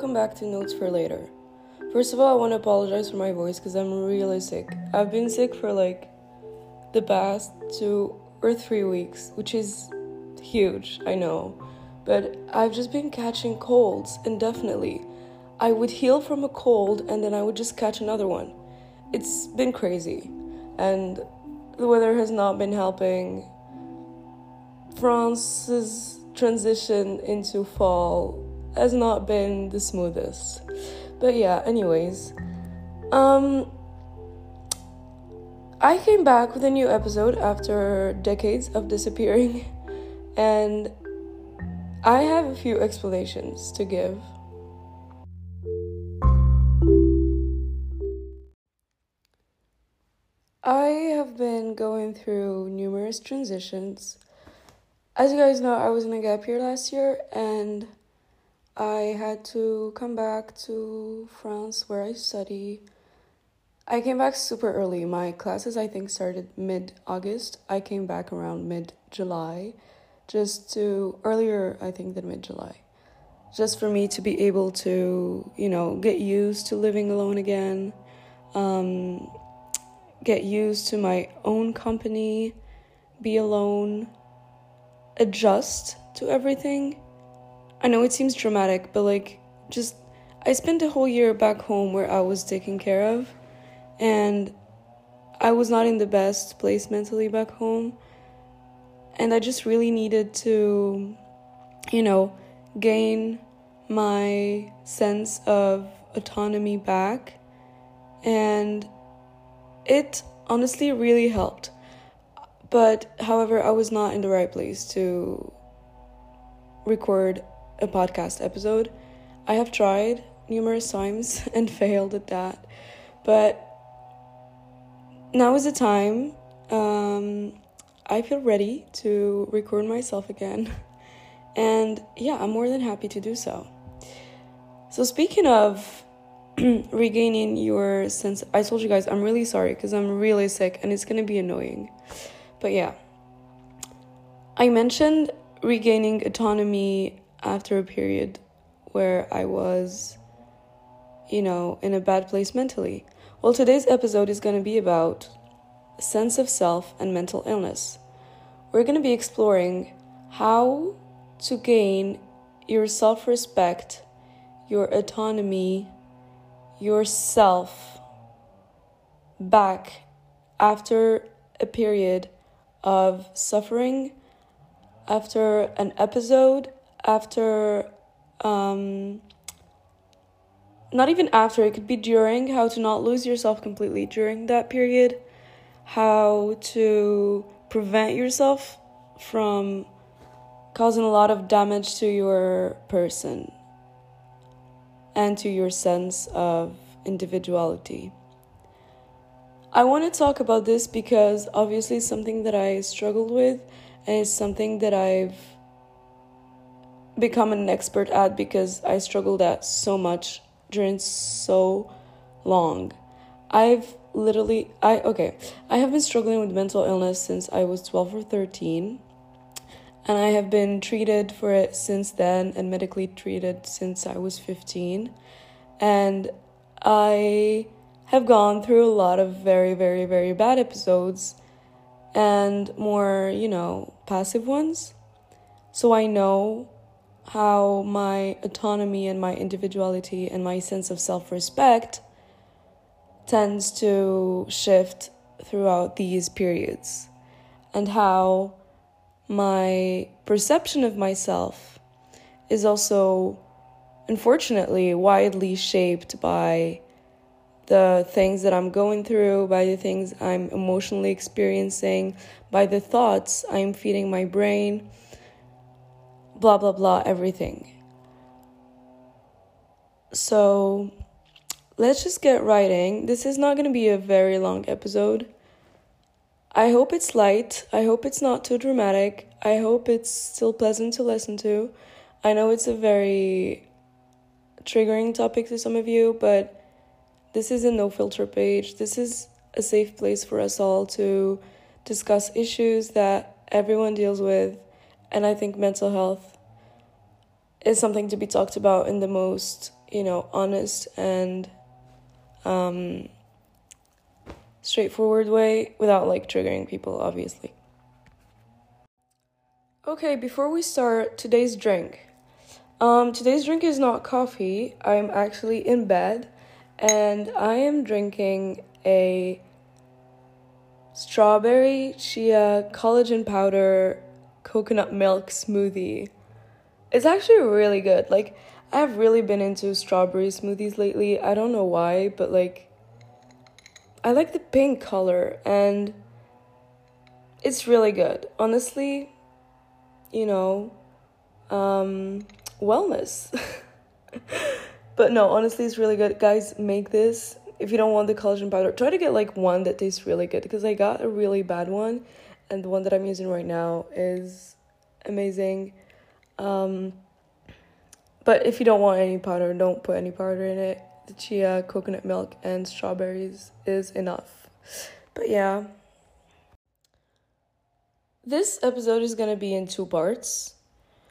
welcome back to Notes for Later. First of all, I want to apologize for my voice because I'm really sick. I've been sick for like the past two or three weeks, which is huge, I know. But I've just been catching colds indefinitely. I would heal from a cold and then I would just catch another one. It's been crazy. And the weather has not been helping. France's transition into fall has not been the smoothest. But yeah, anyways. Um I came back with a new episode after decades of disappearing and I have a few explanations to give. I have been going through numerous transitions. As you guys know, I was in a gap year last year and I had to come back to France where I study. I came back super early. My classes, I think, started mid August. I came back around mid July just to earlier, I think, than mid July. Just for me to be able to, you know, get used to living alone again, um, get used to my own company, be alone, adjust to everything. I know it seems dramatic, but like, just I spent a whole year back home where I was taken care of, and I was not in the best place mentally back home and I just really needed to, you know, gain my sense of autonomy back. And it honestly really helped. But however, I was not in the right place to record a podcast episode. I have tried numerous times and failed at that. But now is the time. Um, I feel ready to record myself again. And yeah, I'm more than happy to do so. So, speaking of regaining your sense, I told you guys I'm really sorry because I'm really sick and it's gonna be annoying. But yeah, I mentioned regaining autonomy after a period where I was, you know, in a bad place mentally. Well, today's episode is gonna be about sense of self and mental illness we're going to be exploring how to gain your self respect, your autonomy, yourself back after a period of suffering, after an episode, after um, not even after, it could be during, how to not lose yourself completely during that period, how to prevent yourself from causing a lot of damage to your person and to your sense of individuality. I want to talk about this because obviously it's something that I struggled with and it's something that I've become an expert at because I struggled at so much during so long. I've literally I okay, I have been struggling with mental illness since I was 12 or 13 and I have been treated for it since then and medically treated since I was 15 and I have gone through a lot of very very very bad episodes and more, you know, passive ones. So I know how my autonomy and my individuality and my sense of self-respect tends to shift throughout these periods, and how my perception of myself is also, unfortunately, widely shaped by the things that I'm going through, by the things I'm emotionally experiencing, by the thoughts I'm feeding my brain, blah, blah, blah, everything. So, let's just get writing. This is not going to be a very long episode. I hope it's light. I hope it's not too dramatic. I hope it's still pleasant to listen to. I know it's a very triggering topic to some of you, but this is a no filter page. This is a safe place for us all to discuss issues that everyone deals with. And I think mental health is something to be talked about in the most you know, honest and um, straightforward way without like triggering people, obviously. Okay, before we start today's drink, um, today's drink is not coffee. I'm actually in bed and I am drinking a strawberry chia collagen powder coconut milk smoothie. It's actually really good. Like, I've really been into strawberry smoothies lately. I don't know why, but like, I like the pink color and it's really good. Honestly, you know, um, wellness. but no, honestly, it's really good. Guys, make this. If you don't want the collagen powder, try to get like one that tastes really good because I got a really bad one and the one that I'm using right now is amazing. Um, but if you don't want any powder, don't put any powder in it. The chia, coconut milk, and strawberries is enough. But yeah. This episode is going to be in two parts.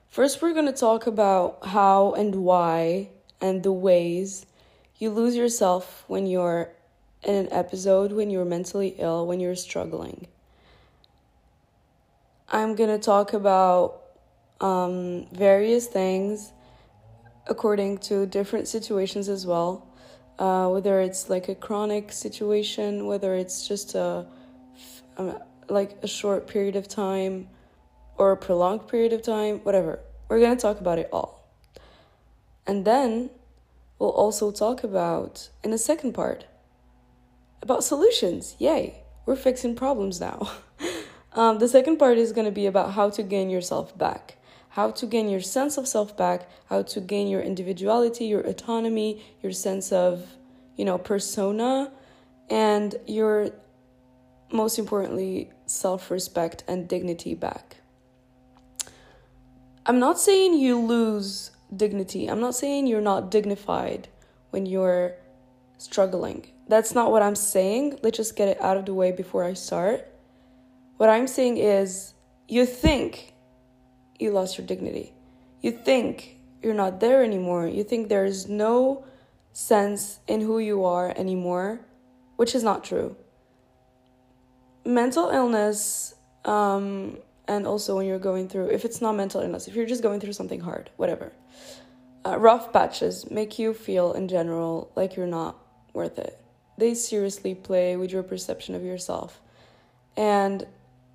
First, we're going to talk about how and why and the ways you lose yourself when you're in an episode, when you're mentally ill, when you're struggling. I'm going to talk about um, various things according to different situations as well. Uh, whether it's like a chronic situation, whether it's just a um, like a short period of time or a prolonged period of time, whatever. We're going to talk about it all. And then we'll also talk about, in the second part, about solutions. Yay, we're fixing problems now. um, the second part is going to be about how to gain yourself back, how to gain your sense of self back, how to gain your individuality, your autonomy, your sense of, you know, persona, and your, most importantly, self respect and dignity back. I'm not saying you lose dignity. I'm not saying you're not dignified when you're struggling. That's not what I'm saying. Let's just get it out of the way before I start. What I'm saying is you think you lost your dignity. You think you're not there anymore. You think there's no sense in who you are anymore, which is not true. Mental illness um, and also when you're going through if it's not mental illness if you're just going through something hard whatever uh, rough patches make you feel in general like you're not worth it they seriously play with your perception of yourself and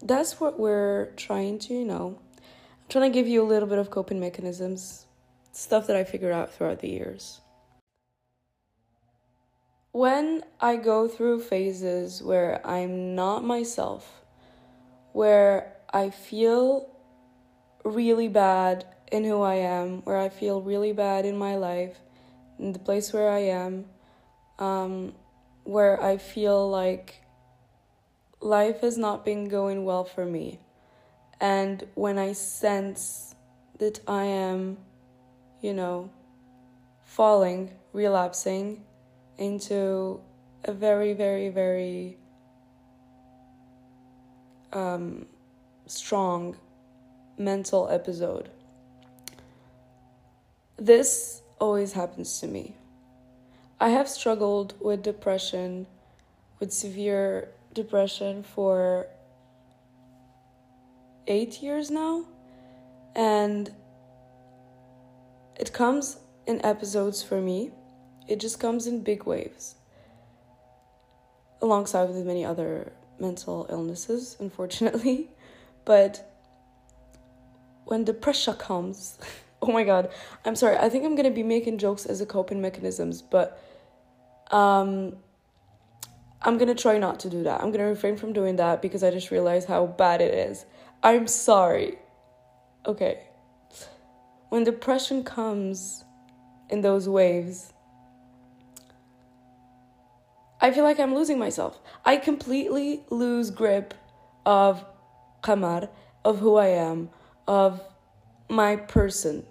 that's what we're trying to you know. I'm trying to give you a little bit of coping mechanisms stuff that i figured out throughout the years. When i go through phases where i'm not myself where I feel really bad in who I am, where I feel really bad in my life, in the place where I am, um, where I feel like life has not been going well for me. And when I sense that I am, you know, falling, relapsing into a very, very, very um, strong mental episode. This always happens to me. I have struggled with depression, with severe depression for eight years now, and it comes in episodes for me. It just comes in big waves, alongside with many other mental illnesses, unfortunately. But when the pressure comes, oh my god, I'm sorry. I think I'm gonna be making jokes as a coping mechanisms, but um, I'm gonna try not to do that. I'm gonna refrain from doing that because I just realized how bad it is. I'm sorry. Okay. When depression comes in those waves, I feel like I'm losing myself. I completely lose grip of qamar, of who I am, of my person,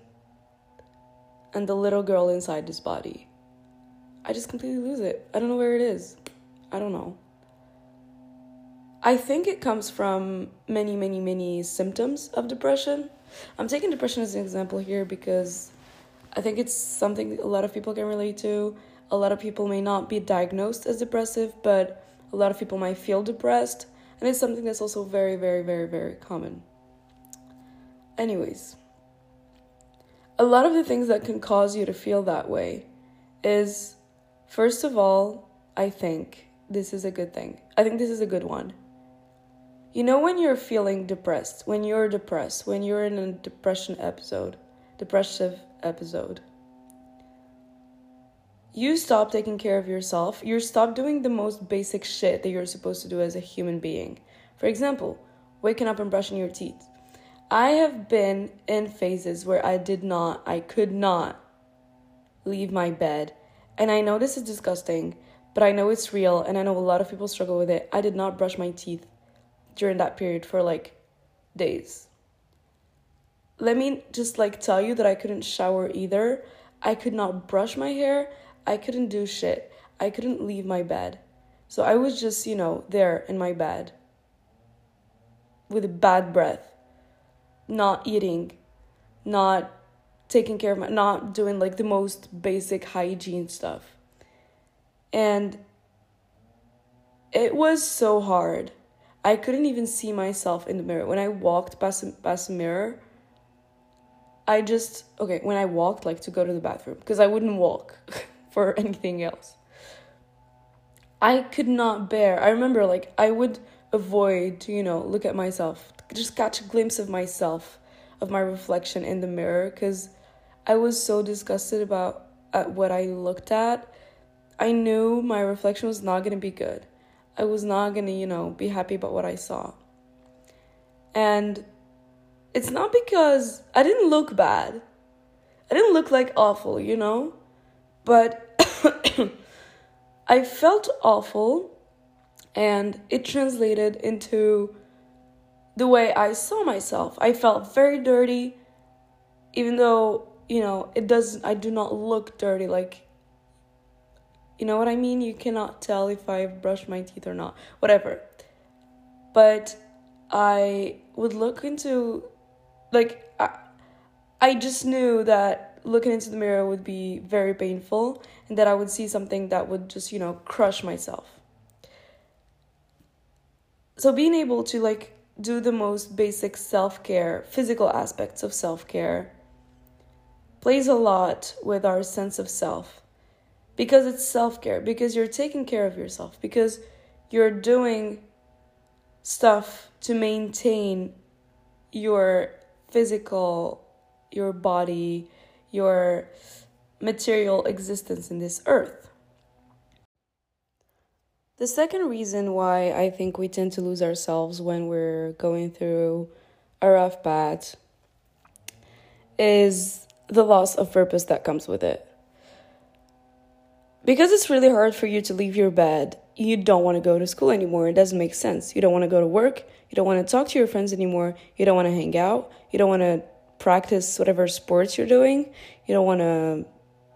and the little girl inside this body. I just completely lose it. I don't know where it is. I don't know. I think it comes from many, many, many symptoms of depression. I'm taking depression as an example here because I think it's something a lot of people can relate to. A lot of people may not be diagnosed as depressive, but a lot of people might feel depressed, and it's something that's also very, very, very, very common. Anyways, a lot of the things that can cause you to feel that way is, first of all, I think this is a good thing. I think this is a good one. You know, when you're feeling depressed, when you're depressed, when you're in a depression episode, depressive episode, you stop taking care of yourself. You stop doing the most basic shit that you're supposed to do as a human being. For example, waking up and brushing your teeth. I have been in phases where I did not, I could not leave my bed. And I know this is disgusting, but I know it's real and I know a lot of people struggle with it. I did not brush my teeth during that period for like days. Let me just like tell you that I couldn't shower either. I could not brush my hair. I couldn't do shit. I couldn't leave my bed. So I was just, you know, there in my bed with a bad breath, not eating, not taking care of my, not doing like the most basic hygiene stuff. And it was so hard. I couldn't even see myself in the mirror. When I walked past past a mirror, I just, okay, when I walked like to go to the bathroom, because I wouldn't walk. for anything else. I could not bear. I remember like I would avoid to, you know, look at myself, just catch a glimpse of myself, of my reflection in the mirror cuz I was so disgusted about at what I looked at. I knew my reflection was not going to be good. I was not going to, you know, be happy about what I saw. And it's not because I didn't look bad. I didn't look like awful, you know? But I felt awful, and it translated into the way I saw myself. I felt very dirty, even though, you know, it doesn't, I do not look dirty. Like, you know what I mean? You cannot tell if I brushed my teeth or not, whatever. But I would look into, like, I, I just knew that looking into the mirror would be very painful and that I would see something that would just, you know, crush myself. So being able to like do the most basic self-care, physical aspects of self-care plays a lot with our sense of self. Because it's self-care, because you're taking care of yourself, because you're doing stuff to maintain your physical your body your material existence in this earth. The second reason why I think we tend to lose ourselves when we're going through a rough patch is the loss of purpose that comes with it. Because it's really hard for you to leave your bed, you don't want to go to school anymore. It doesn't make sense. You don't want to go to work. You don't want to talk to your friends anymore. You don't want to hang out. You don't want to practice whatever sports you're doing. You don't want to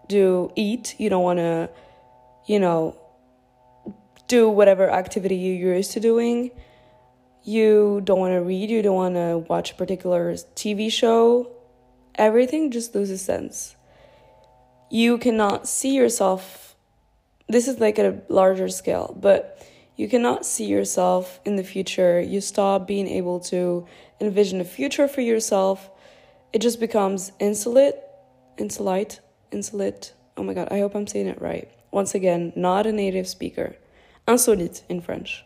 do eat. You don't want to, you know, do whatever activity you're used to doing. You don't want to read. You don't want to watch a particular TV show. Everything just loses sense. You cannot see yourself. This is like at a larger scale, but you cannot see yourself in the future. You stop being able to envision a future for yourself it just becomes insolite, insolite, insolite. Oh my god, I hope I'm saying it right. Once again, not a native speaker. Insolite in French.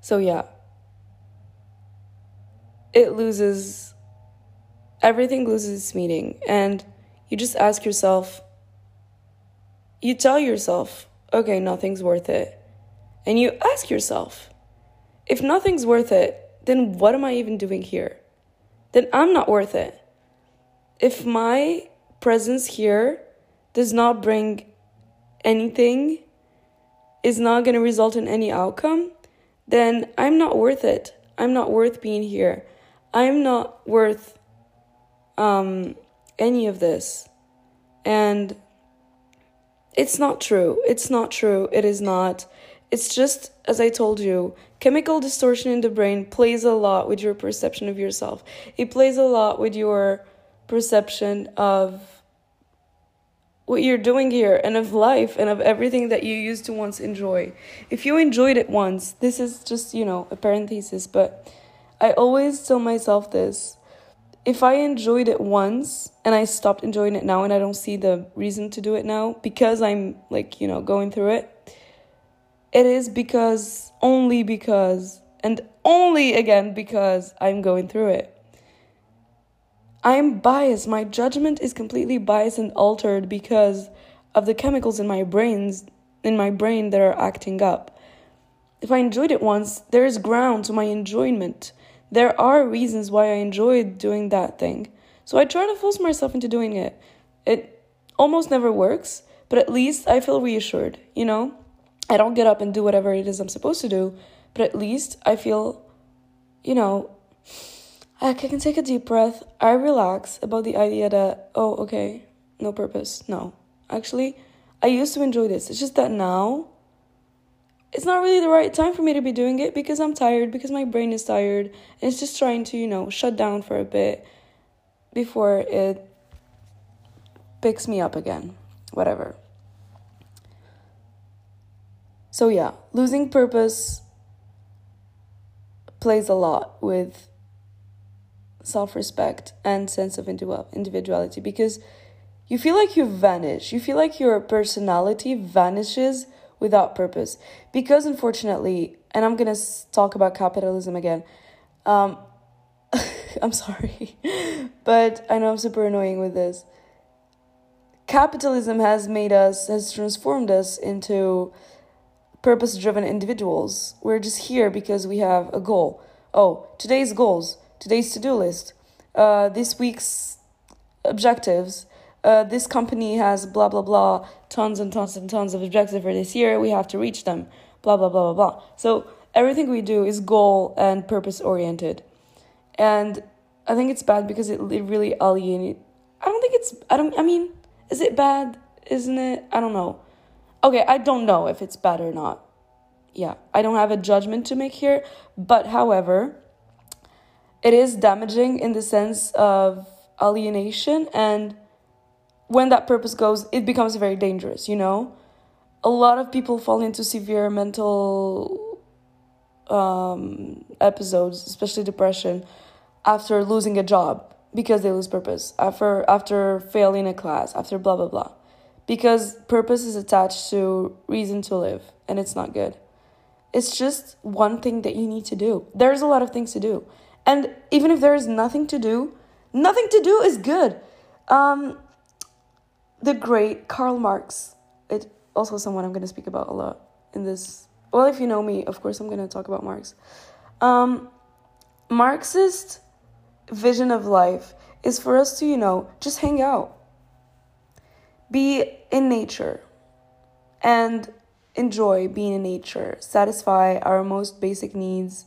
So yeah. It loses everything loses its meaning and you just ask yourself you tell yourself, okay, nothing's worth it. And you ask yourself, if nothing's worth it, then what am I even doing here? then I'm not worth it. If my presence here does not bring anything, is not going to result in any outcome, then I'm not worth it. I'm not worth being here. I'm not worth um, any of this. And it's not true. It's not true. It is not. It's just, as I told you, chemical distortion in the brain plays a lot with your perception of yourself. It plays a lot with your perception of what you're doing here and of life and of everything that you used to once enjoy. If you enjoyed it once, this is just, you know, a parenthesis, but I always tell myself this. If I enjoyed it once and I stopped enjoying it now and I don't see the reason to do it now because I'm like, you know, going through it, it is because only because and only again because I'm going through it. I am biased. My judgment is completely biased and altered because of the chemicals in my brains in my brain that are acting up. If I enjoyed it once, there is ground to my enjoyment. There are reasons why I enjoyed doing that thing. So I try to force myself into doing it. It almost never works, but at least I feel reassured, you know? I don't get up and do whatever it is I'm supposed to do, but at least I feel, you know, I can take a deep breath. I relax about the idea that, oh, okay, no purpose. No. Actually, I used to enjoy this. It's just that now it's not really the right time for me to be doing it because I'm tired, because my brain is tired, and it's just trying to, you know, shut down for a bit before it picks me up again. Whatever. So, yeah, losing purpose plays a lot with self respect and sense of individuality because you feel like you vanish. You feel like your personality vanishes without purpose. Because unfortunately, and I'm to talk about capitalism again. Um, I'm sorry, but I know I'm super annoying with this. Capitalism has made us, has transformed us into purpose driven individuals. We're just here because we have a goal. Oh, today's goals, today's to do list, uh, this week's objectives. Uh, this company has blah blah blah, tons and tons and tons of objectives for this year. We have to reach them. Blah blah blah blah blah. So everything we do is goal and purpose oriented, and I think it's bad because it, it really alienates. I don't think it's. I don't. I mean, is it bad? Isn't it? I don't know. Okay, I don't know if it's bad or not. Yeah, I don't have a judgment to make here, but however, it is damaging in the sense of alienation and when that purpose goes, it becomes very dangerous, you know? A lot of people fall into severe mental um, episodes, especially depression, after losing a job because they lose purpose, after after failing a class, after blah blah blah because purpose is attached to reason to live and it's not good. It's just one thing that you need to do. There's a lot of things to do. And even if there is nothing to do, nothing to do is good. Um, the great Karl Marx, it also someone I'm going to speak about a lot in this. Well, if you know me, of course I'm going to talk about Marx. Um, Marxist vision of life is for us to, you know, just hang out be in nature and enjoy being in nature, satisfy our most basic needs,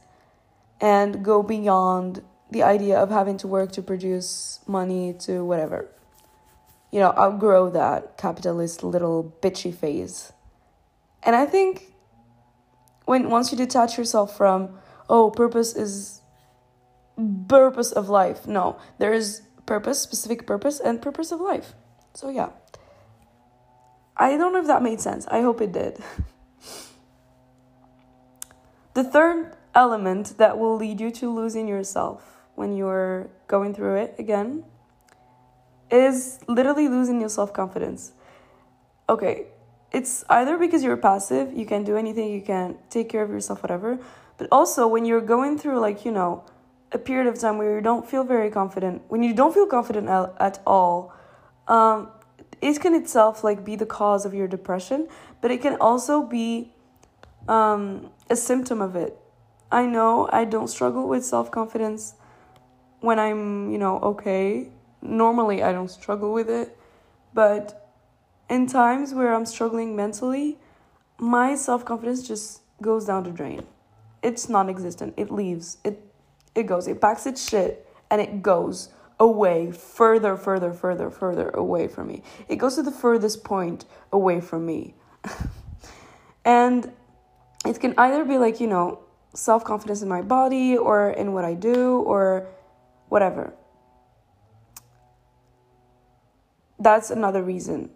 and go beyond the idea of having to work to produce money to whatever. You know, outgrow that capitalist little bitchy phase. And I think when once you detach yourself from, oh, purpose is purpose of life. No, there is purpose, specific purpose, and purpose of life. So yeah. I don't know if that made sense. I hope it did. the third element that will lead you to losing yourself when you're going through it again is literally losing your self confidence. Okay, it's either because you're passive, you can't do anything, you can't take care of yourself, whatever, but also when you're going through, like, you know, a period of time where you don't feel very confident, when you don't feel confident at all, um, it can itself like be the cause of your depression, but it can also be um, a symptom of it. I know I don't struggle with self confidence when I'm, you know, okay. Normally, I don't struggle with it, but in times where I'm struggling mentally, my self confidence just goes down the drain. It's non existent. It leaves. It it goes. It packs its shit and it goes away, further, further, further, further away from me. It goes to the furthest point away from me. and it can either be like, you know, self confidence in my body or in what I do or whatever. That's another reason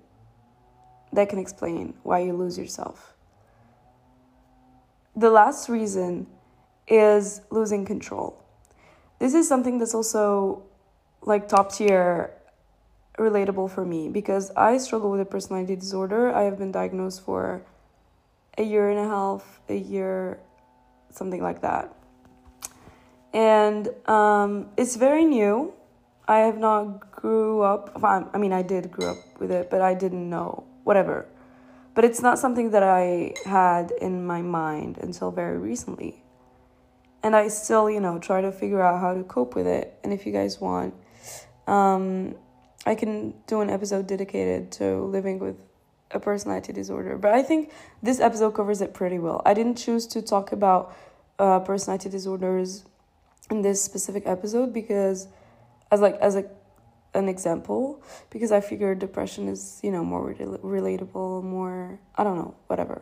that can explain why you lose yourself. The last reason is losing control. This is something that's also like top tier relatable for me because I struggle with a personality disorder. I have been diagnosed for a year and a half, a year, something like that. And um, it's very new. I have not grew up. I mean, I did grow up with it, but I didn't know whatever. But it's not something that I had in my mind until very recently. And I still, you know, try to figure out how to cope with it. And if you guys want, um, I can do an episode dedicated to living with a personality disorder. But I think this episode covers it pretty well. I didn't choose to talk about uh, personality disorders in this specific episode because, as like as a an example, because I figure depression is you know more relatable, more I don't know, whatever.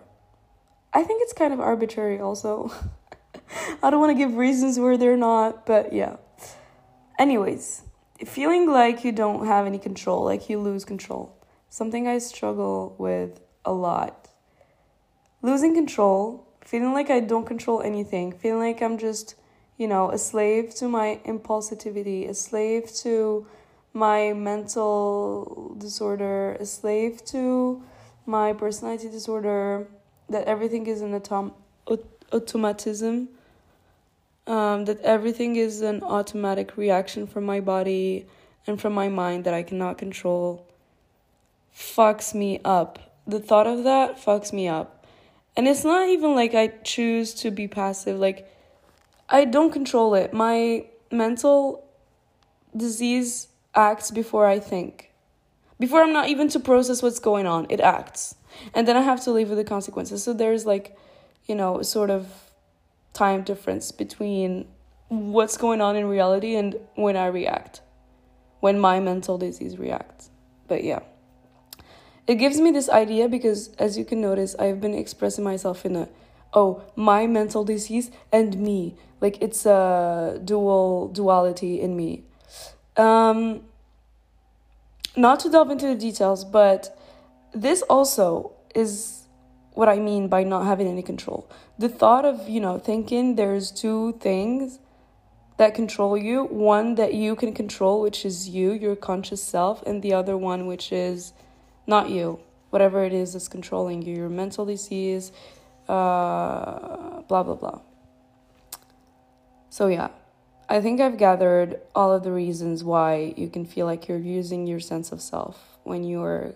I think it's kind of arbitrary also. I don't want to give reasons where they're not, but yeah. Anyways, feeling like you don't have any control, like you lose control. Something I struggle with a lot. Losing control, feeling like I don't control anything, feeling like I'm just, you know, a slave to my impulsivity, a slave to my mental disorder, a slave to my personality disorder, that everything is an autom- automatism um, that everything is an automatic reaction from my body and from my mind that I cannot control fucks me up. The thought of that fucks me up. And it's not even like I choose to be passive, like, I don't control it. My mental disease acts before I think. Before I'm not even to process what's going on, it acts. And then I have to live with the consequences. So there's like, you know, sort of time difference between what's going on in reality and when I react, when my mental disease reacts. But yeah. It gives me this idea because, as you can notice, I've been expressing myself in a, oh, my mental disease and me. Like it's a dual duality in me. Um, not to delve into the details, but this also is what I mean by not having any control. The thought of, you know, thinking there's two things that control you one that you can control, which is you, your conscious self, and the other one, which is not you, whatever it is that's controlling you, your mental disease, uh, blah, blah, blah. So, yeah, I think I've gathered all of the reasons why you can feel like you're using your sense of self when you're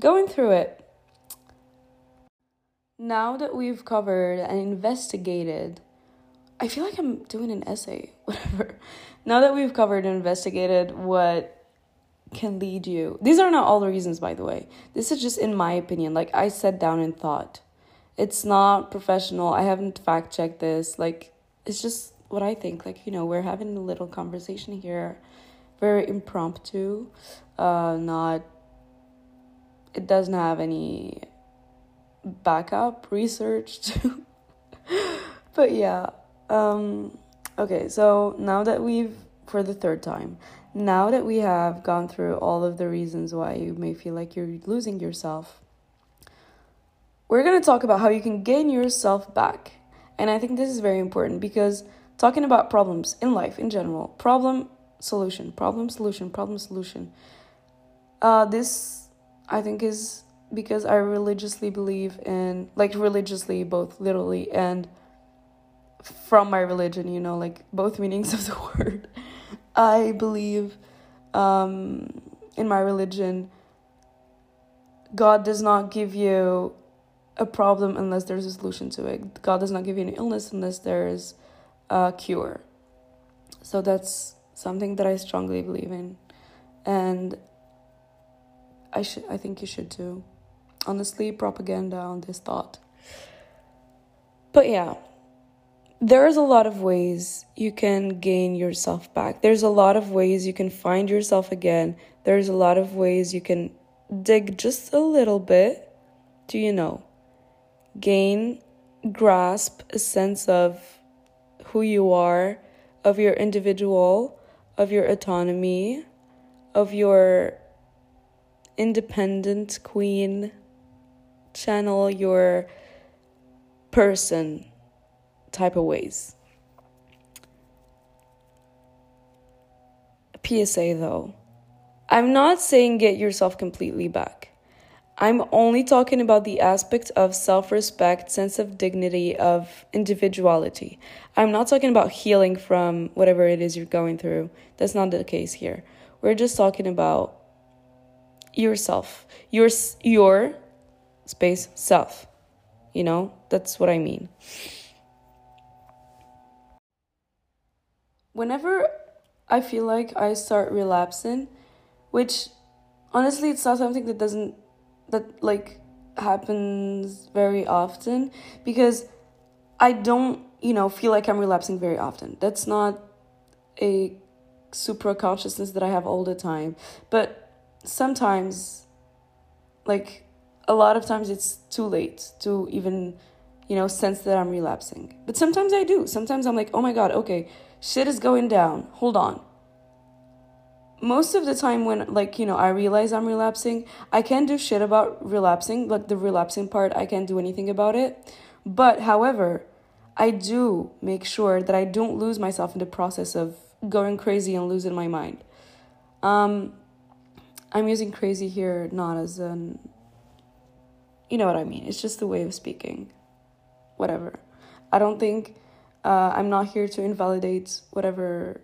going through it now that we've covered and investigated, I feel like I'm doing an essay, whatever. Now that we've covered and investigated what can lead you, these are not all the reasons, by the way. This is just in my opinion. Like, I sat down and thought. It's not professional. I haven't fact checked this. Like, it's just what I think. Like, you know, we're having a little conversation here, very impromptu. Uh, not, it doesn't have any backup research but yeah. Um, okay, so now that we've, for the third time, now that we have gone through all of the reasons why you may feel like you're losing yourself, we're going to talk about how you can gain yourself back. And I think this is very important because talking about problems in life in general, problem, solution, problem, solution, problem, solution, uh, this I think is because I religiously believe in, like, religiously, both literally and from my religion, you know, like both meanings of the word. I believe um, in my religion, God does not give you a problem unless there's a solution to it. God does not give you an illness unless there's a cure. So that's something that I strongly believe in. And I should I think you should too honestly propaganda on this thought. But yeah, there's a lot of ways you can gain yourself back. There's a lot of ways you can find yourself again. There's a lot of ways you can dig just a little bit to, you know, gain, grasp a sense of who you are, of your individual, of your autonomy, of your independent queen, channel your person type of ways. PSA though, I'm not saying get yourself completely back. I'm only talking about the aspect of self respect, sense of dignity, of individuality. I'm not talking about healing from whatever it is you're going through. That's not the case here. We're just talking about yourself, your, your space self. You know, that's what I mean. Whenever I feel like I start relapsing, which honestly it's not something that doesn't that like happens very often because I don't, you know, feel like I'm relapsing very often. That's not a supra consciousness that I have all the time. But sometimes like a lot of times it's too late to even, you know, sense that I'm relapsing. But sometimes I do. Sometimes I'm like, "Oh my god, okay, shit is going down. Hold on." Most of the time when like you know i realize i'm relapsing i can't do shit about relapsing like the relapsing part i can't do anything about it. But however i do make sure that i don't lose myself in the process of going crazy and losing my mind. Um i'm using crazy here not as an you know what i mean? It's just a way of speaking. Whatever. I don't think uh, i'm not here to invalidate whatever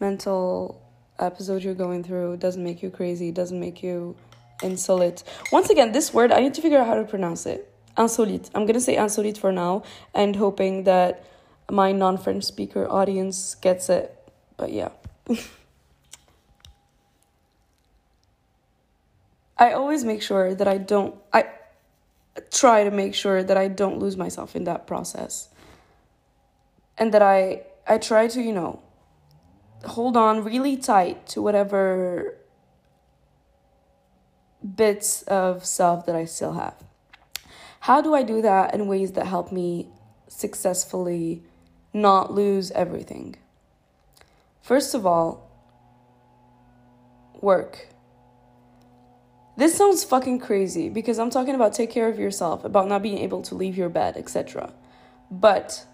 mental episode you're going through doesn't make you crazy, doesn't make you insolite. Once again, this word, I need to figure out how to pronounce it. Insolite. I'm gonna say insolite for now and hoping that my non French speaker audience gets it. But yeah. I always make sure that I don't, I try to make sure that I don't lose myself in that process. And that I, I try to, you know, hold on really tight to whatever bits of self that I still have. How do I do that in ways that help me successfully not lose everything? First of all, work. This sounds fucking crazy because I'm talking about take care of yourself, about not being able to leave your bed, etc. But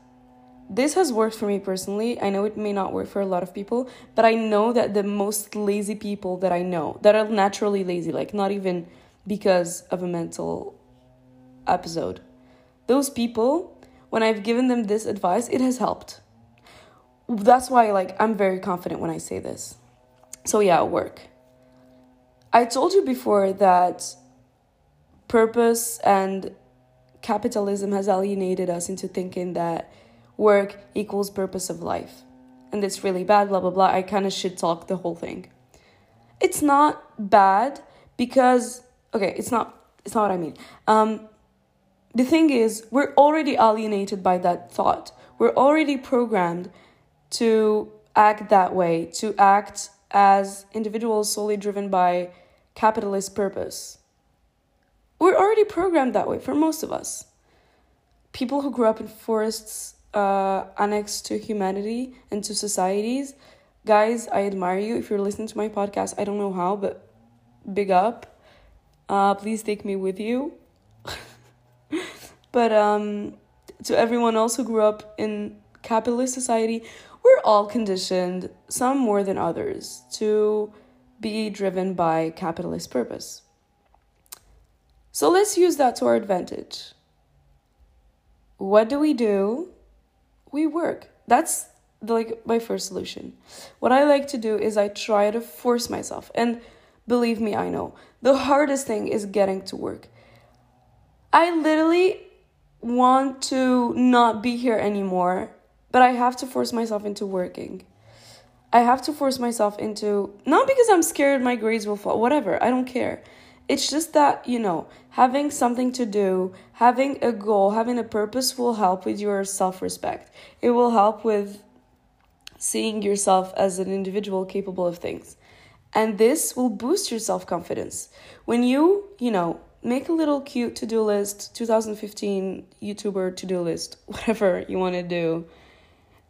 this has worked for me personally. I know it may not work for a lot of people, but I know that the most lazy people that I know, that are naturally lazy, like not even because of a mental episode, those people, when I've given them this advice, it has helped. That's why like I'm very confident when I say this. So yeah, work. I told you before that purpose and capitalism has alienated us into thinking that work equals purpose of life. And it's really bad, blah, blah, blah. I kind of should talk the whole thing. It's not bad because, okay, it's not, it's not what I mean. Um, the thing is, we're already alienated by that thought. We're already programmed to act that way, to act as individuals solely driven by capitalist purpose. We're already programmed that way for most of us. People who grew up in forests uh, annexed to humanity and to societies. Guys, I admire you. If you're listening to my podcast, I don't know how, but big up. Uh, please take me with you. but um, to everyone else who grew up in capitalist society, we're all conditioned, some more than others, to be driven by capitalist purpose. So let's use that to our advantage. What do we do we work. That's the, like my first solution. What I like to do is I try to force myself. And believe me, I know. The hardest thing is getting to work. I literally want to not be here anymore, but I have to force myself into working. I have to force myself into not because I'm scared my grades will fall, whatever, I don't care. It's just that, you know, having something to do, having a goal, having a purpose will help with your self respect. It will help with seeing yourself as an individual capable of things. And this will boost your self confidence. When you, you know, make a little cute to do list, 2015 YouTuber to do list, whatever you want to do,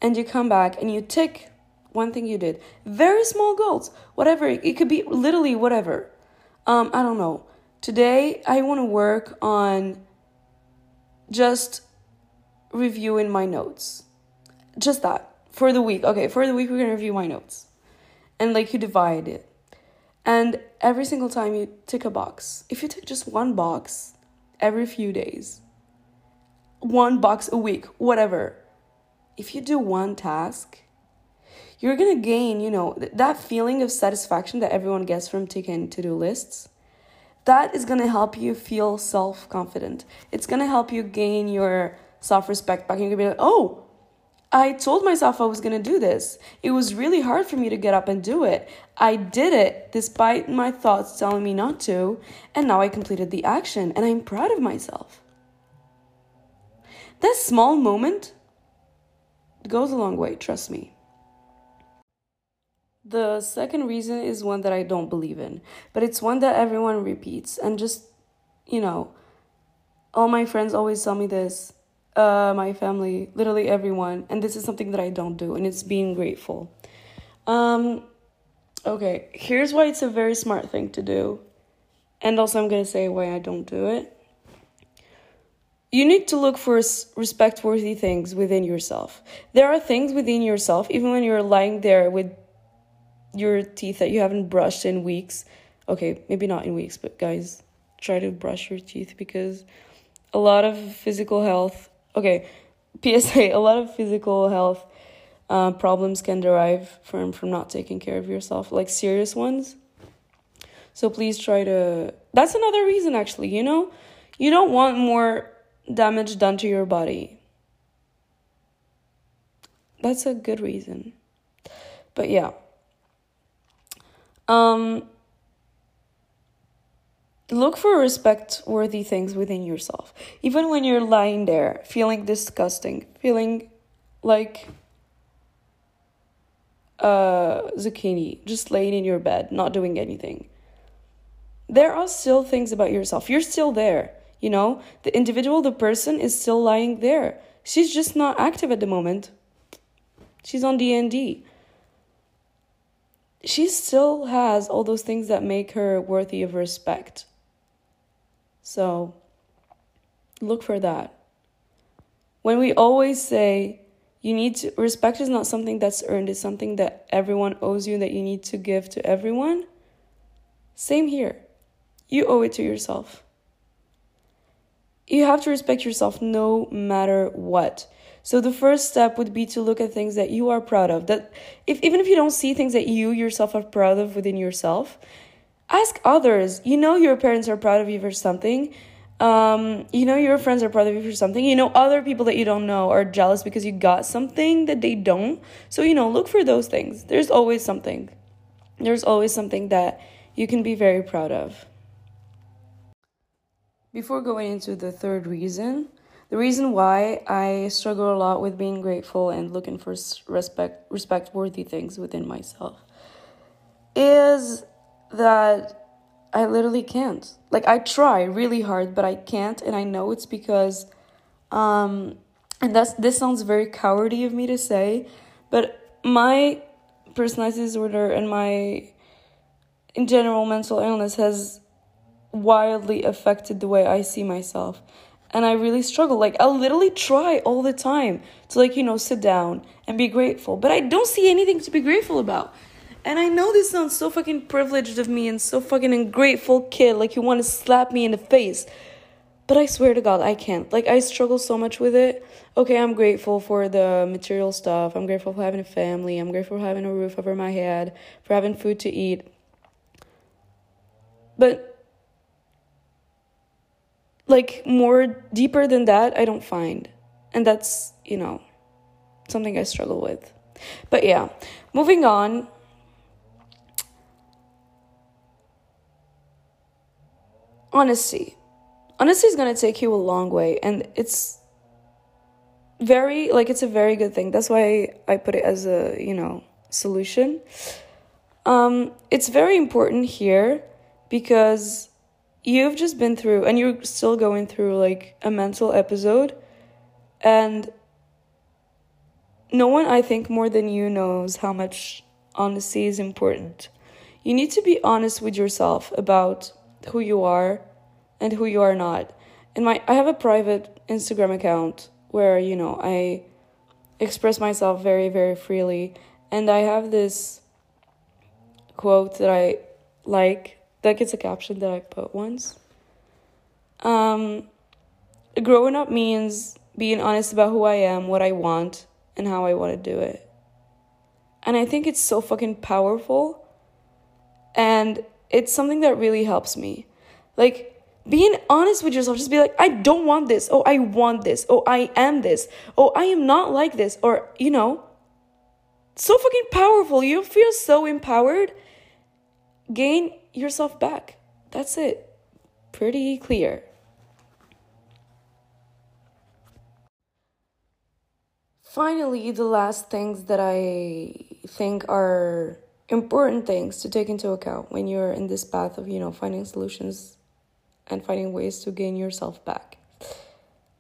and you come back and you tick one thing you did, very small goals, whatever, it could be literally whatever Um, I don't know. Today, I want to work on just reviewing my notes. Just that. For the week. Okay, for the week, we're going to review my notes. And like you divide it. And every single time you tick a box, if you tick just one box every few days, one box a week, whatever, if you do one task, you're gonna gain, you know, that feeling of satisfaction that everyone gets from taking to do lists. That is gonna help you feel self confident. It's gonna help you gain your self respect back. You're gonna be like, oh, I told myself I was gonna do this. It was really hard for me to get up and do it. I did it despite my thoughts telling me not to, and now I completed the action, and I'm proud of myself. That small moment goes a long way, trust me. The second reason is one that I don't believe in, but it's one that everyone repeats, and just, you know, all my friends always tell me this, uh, my family, literally everyone, and this is something that I don't do, and it's being grateful. Um, okay, here's why it's a very smart thing to do, and also I'm gonna say why I don't do it you need to look for respect worthy things within yourself. There are things within yourself, even when you're lying there with your teeth that you haven't brushed in weeks. Okay, maybe not in weeks, but guys, try to brush your teeth because a lot of physical health, okay, PSA, a lot of physical health uh, problems can derive from, from not taking care of yourself, like serious ones. So please try to. That's another reason, actually, you know? You don't want more damage done to your body. That's a good reason. But yeah. Um look for respect worthy things within yourself. Even when you're lying there feeling disgusting, feeling like uh zucchini, just laying in your bed, not doing anything. There are still things about yourself. You're still there. You know, the individual, the person is still lying there. She's just not active at the moment. She's on DND. She still has all those things that make her worthy of respect. So, look for that. When we always say you need to respect is not something that's earned, it's something that everyone owes you that you need to give to everyone. Same here. You owe it to yourself you have to respect yourself no matter what. So the first step would be to look at things that you are proud of. That if even if you don't see things that you yourself are proud of within yourself, ask others. You know your parents are proud of you for something. Um, you know your friends are proud of you for something. You know other people that you don't know are jealous because you got something that they don't. So you know, look for those things. There's always something. There's always something that you can be very proud of. Before going into the third reason, the reason why I struggle a lot with being grateful and looking for respect respect worthy things within myself is that I literally can't. Like I try really hard, but I can't, and I know it's because, um, and that's this sounds very cowardly of me to say, but my personality disorder and my, in general, mental illness has wildly affected the way I see myself. And I really struggle. Like, I'll literally try all the time to, like, you know, sit down and be grateful. But I don't see anything to be grateful about. And I know this sounds so fucking privileged of me and so fucking ungrateful kid, like you want to slap me in the face. But I swear to God, I can't. Like, I struggle so much with it. Okay, I'm grateful for the material stuff. I'm grateful for having a family. I'm grateful for having a roof over my head, for having food to eat. But like more deeper than that i don't find. And that's you know something i struggle with. But yeah moving on. Honesty. Honesty is going to take you a long way and it's very like it's a very good thing. That's why i put it as a you know solution. Um it's very important here because you've just been through and you're still going through like a mental episode and no one i think more than you knows how much honesty is important You need to be honest with yourself about who you are and who you are not. And my I have a private Instagram account where, you know, I express myself very very freely and I have this quote that I like that gets a caption that I put once. Um growing up means being honest about who I am, what I want, and how I want to do it. And I think it's so fucking powerful. And it's something that really helps me. Like, being honest with yourself, just be like, I don't want this. Oh, I want this. Oh, I am this. Oh, I am not like this. Or, you know, so fucking powerful. You feel so empowered. Gain yourself back. That's it. Pretty clear. Finally, the last things that I think are important things to take into account when you're in this path of, you know, finding solutions and finding ways to gain yourself back,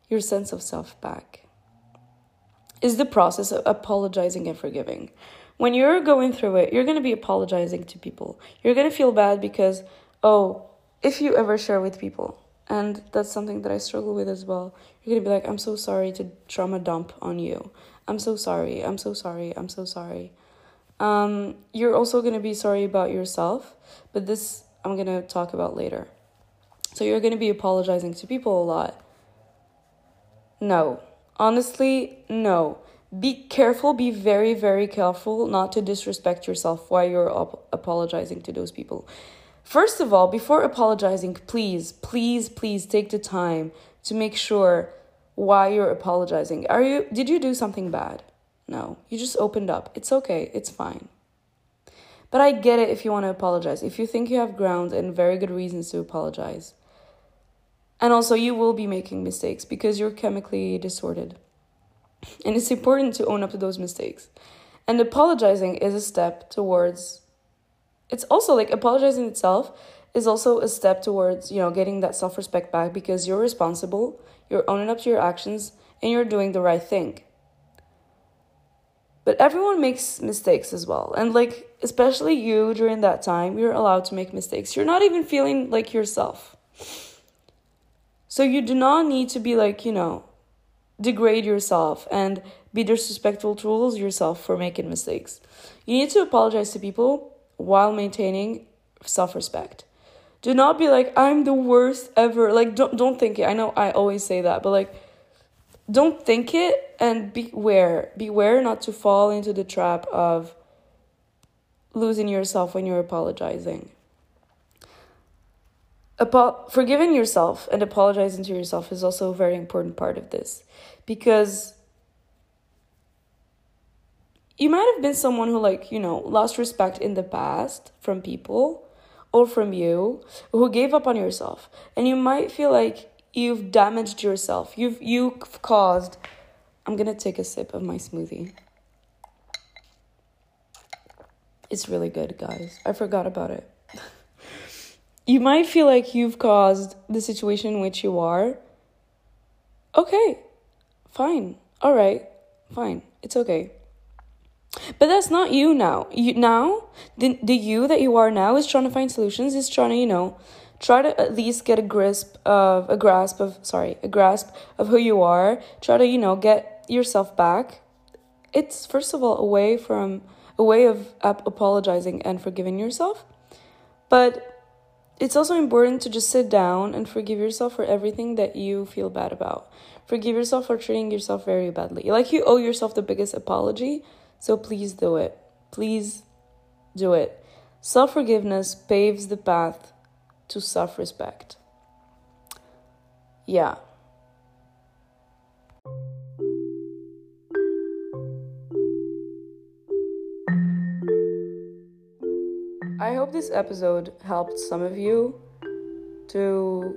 your sense of self back, is the process of apologizing and forgiving. When you're going through it, you're going to be apologizing to people. You're going to feel bad because, oh, if you ever share with people, and that's something that I struggle with as well. You're gonna be like, I'm so sorry to trauma dump on you. I'm so sorry. I'm so sorry. I'm so sorry. Um, you're also gonna be sorry about yourself, but this I'm gonna talk about later. So you're gonna be apologizing to people a lot. No. Honestly, no. Be careful, be very, very careful not to disrespect yourself while you're ap- apologizing to those people. First of all, before apologizing, please, please, please take the time to make sure why you're apologizing. Are you did you do something bad? No. You just opened up. It's okay. It's fine. But I get it if you want to apologize. If you think you have grounds and very good reasons to apologize. And also you will be making mistakes because you're chemically distorted. And it's important to own up to those mistakes. And apologizing is a step towards it's also like apologizing itself is also a step towards, you know, getting that self-respect back because you're responsible, you're owning up to your actions, and you're doing the right thing. But everyone makes mistakes as well. And like especially you during that time, you're allowed to make mistakes. You're not even feeling like yourself. So you do not need to be like, you know, degrade yourself and be disrespectful towards yourself for making mistakes. You need to apologize to people while maintaining self-respect. Do not be like I'm the worst ever. Like don't don't think it. I know I always say that, but like don't think it and beware. Beware not to fall into the trap of losing yourself when you're apologizing. Apo- forgiving yourself and apologizing to yourself is also a very important part of this because you might have been someone who like you know lost respect in the past from people or from you who gave up on yourself. And you might feel like you've damaged yourself. You've you've caused i'm gonna take a sip of my smoothie. It's really good guys. I forgot about it. You might feel like you've caused the situation in which you are. Okay fine all right fine it's okay but that's not you now. You now the the you that you are now is trying to find solutions. Is trying to you know try to at least get a grasp of a grasp of sorry a grasp of who you are. Try to you know get yourself back. It's first of all a way from a way of apologizing and forgiving yourself, but it's also important to just sit down and forgive yourself for everything that you feel bad about. Forgive yourself for treating yourself very badly. Like you owe yourself the biggest apology so please do it. Please do it. Self forgiveness paves the path to self respect. Yeah. I hope this episode helped some of you to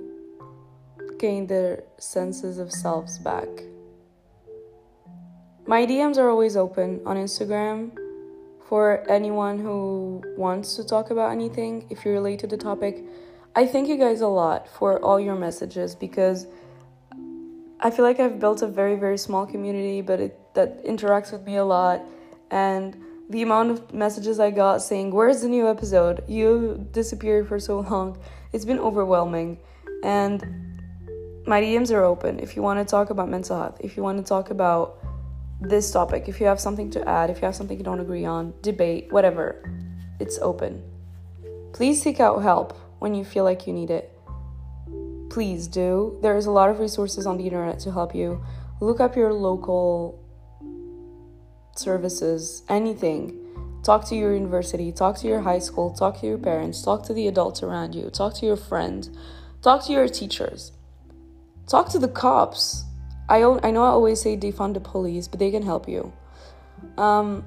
gain their senses of selves back. My DMs are always open on Instagram for anyone who wants to talk about anything if you relate to the topic. I thank you guys a lot for all your messages because I feel like I've built a very very small community but it that interacts with me a lot and the amount of messages I got saying, Where's the new episode? You disappeared for so long. It's been overwhelming. And my DMs are open if you want to talk about mental health, if you want to talk about this topic, if you have something to add, if you have something you don't agree on, debate, whatever, it's open. Please seek out help when you feel like you need it. Please do. There's a lot of resources on the internet to help you. Look up your local services, anything. Talk to your university, talk to your high school, talk to your parents, talk to the adults around you, talk to your friends, talk to your teachers, talk to the cops. I, I know I always say defund the police, but they can help you. Um,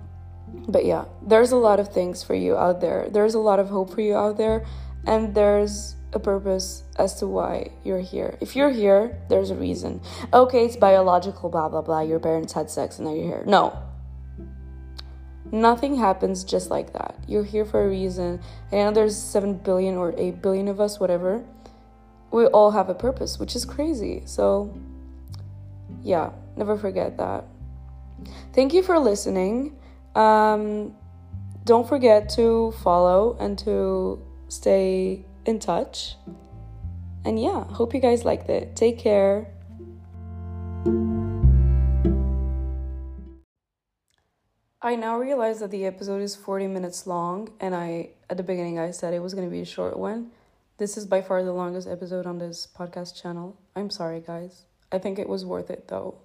but yeah, there's a lot of things for you out there. There's a lot of hope for you out there, and there's a purpose as to why you're here. If you're here, there's a reason. Okay, it's biological, blah blah blah. Your parents had sex and now you're here. No, Nothing happens just like that. You're here for a reason. And I know there's 7 billion or 8 billion of us, whatever. We all have a purpose, which is crazy. So, yeah, never forget that. Thank you for listening. Um, don't forget to follow and to stay in touch. And yeah, hope you guys liked it. Take care. I now realize that the episode is 40 minutes long, and I, at the beginning, I said it was going to be a short one. This is by far the longest episode on this podcast channel. I'm sorry, guys. I think it was worth it, though.